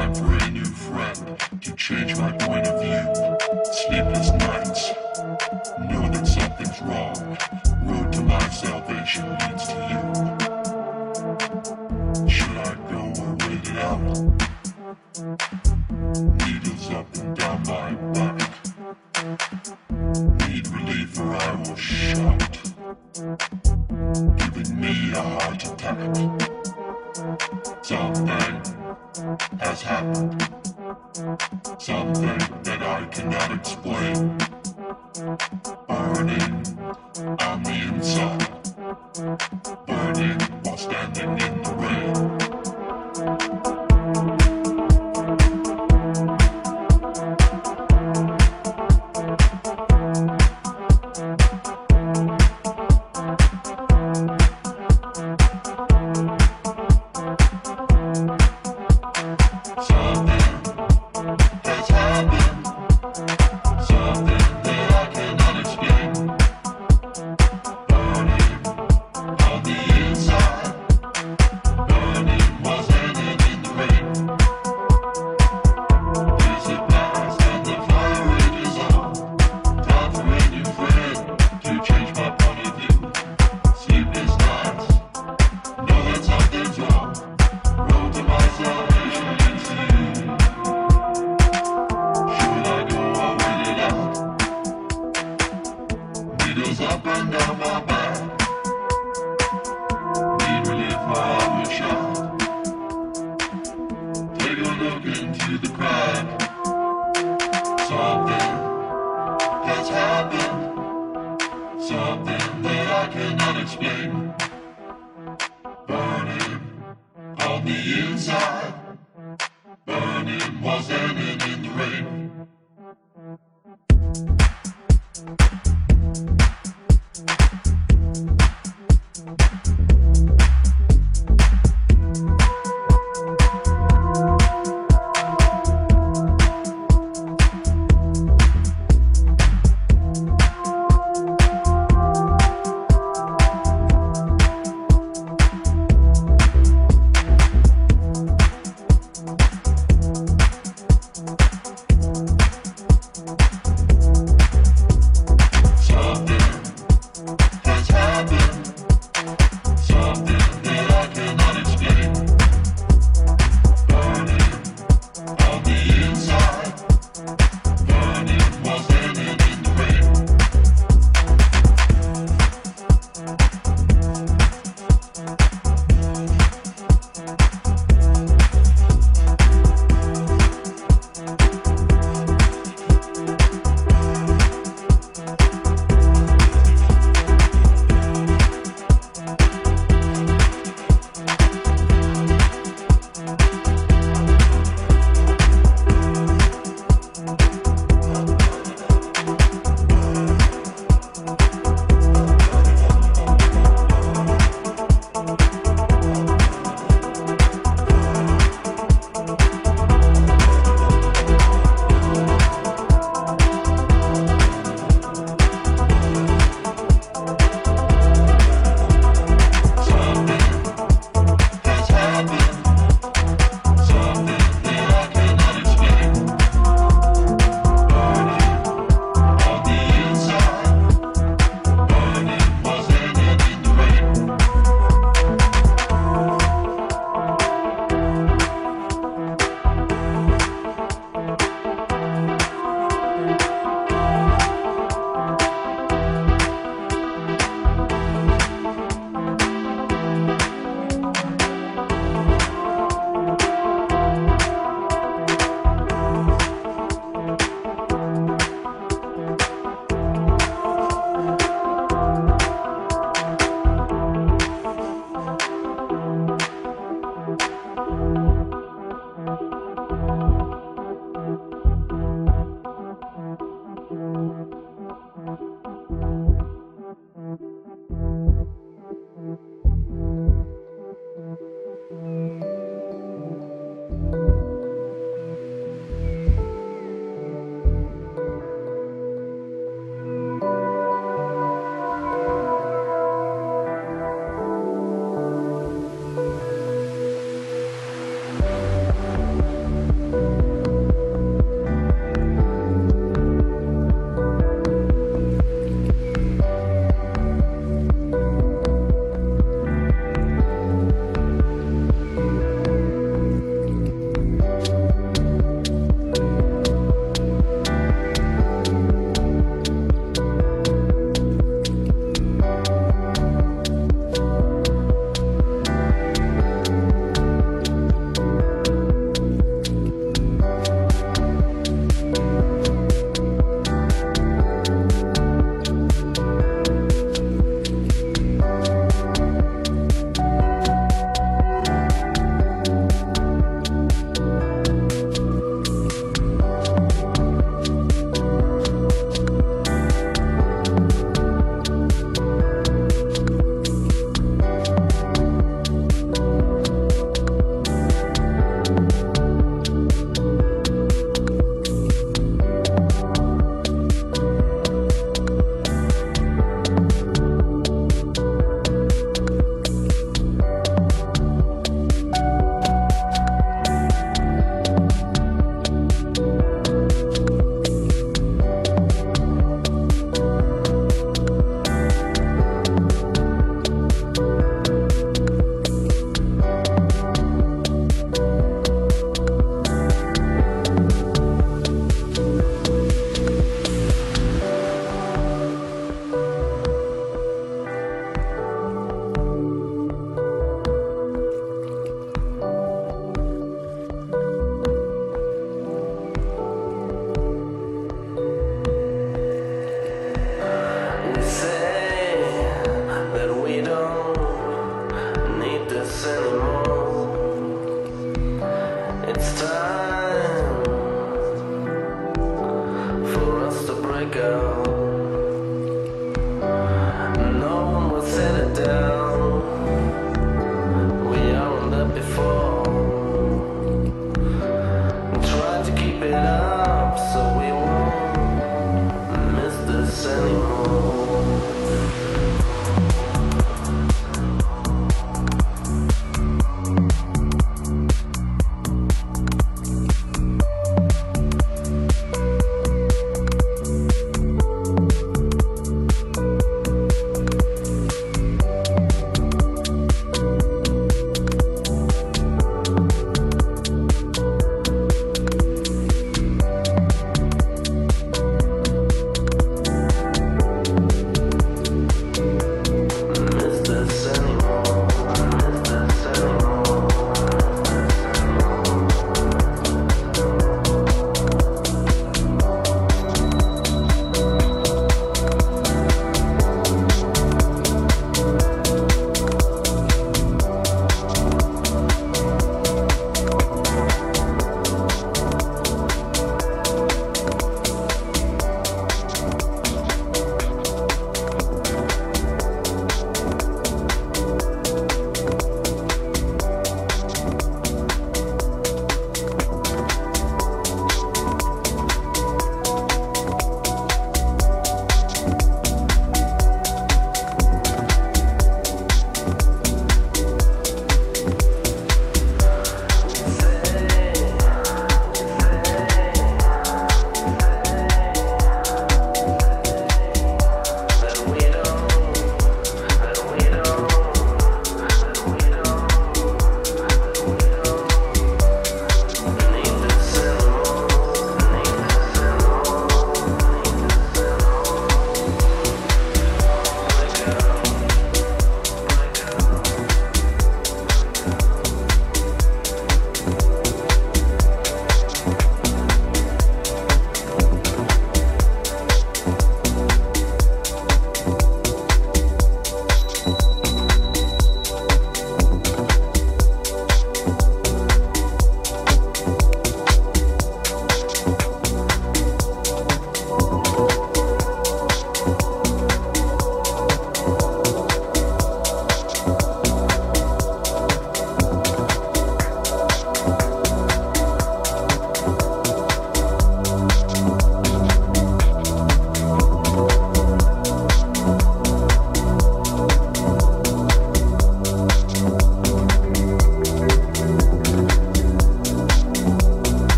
my brand new friend to change my point of view. Sleepless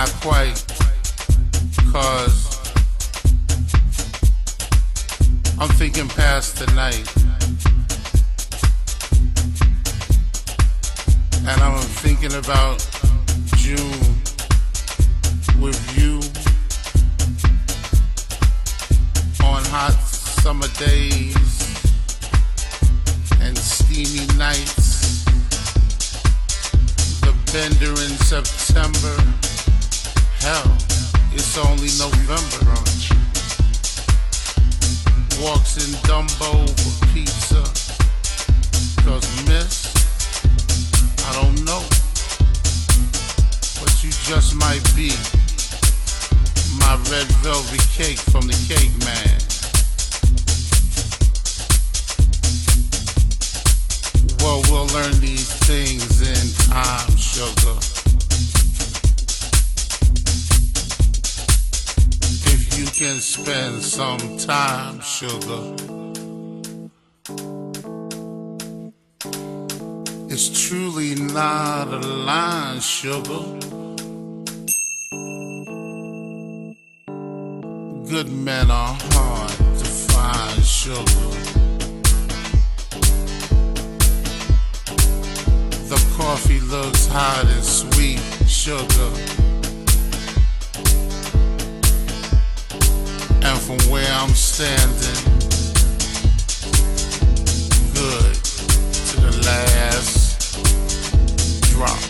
not quite, cause I'm thinking past tonight. And I'm thinking about June with you on hot summer days and steamy nights. The bender in September. Hell, it's only November. Walks in Dumbo for pizza. Cause miss, I don't know. But you just might be my red velvet cake from the cake man. Well, we'll learn these things in time, sugar. you can spend some time, sugar. It's truly not a line, sugar. Good men are hard to find, sugar. The coffee looks hot and sweet, sugar. And from where I'm standing, good to the last drop.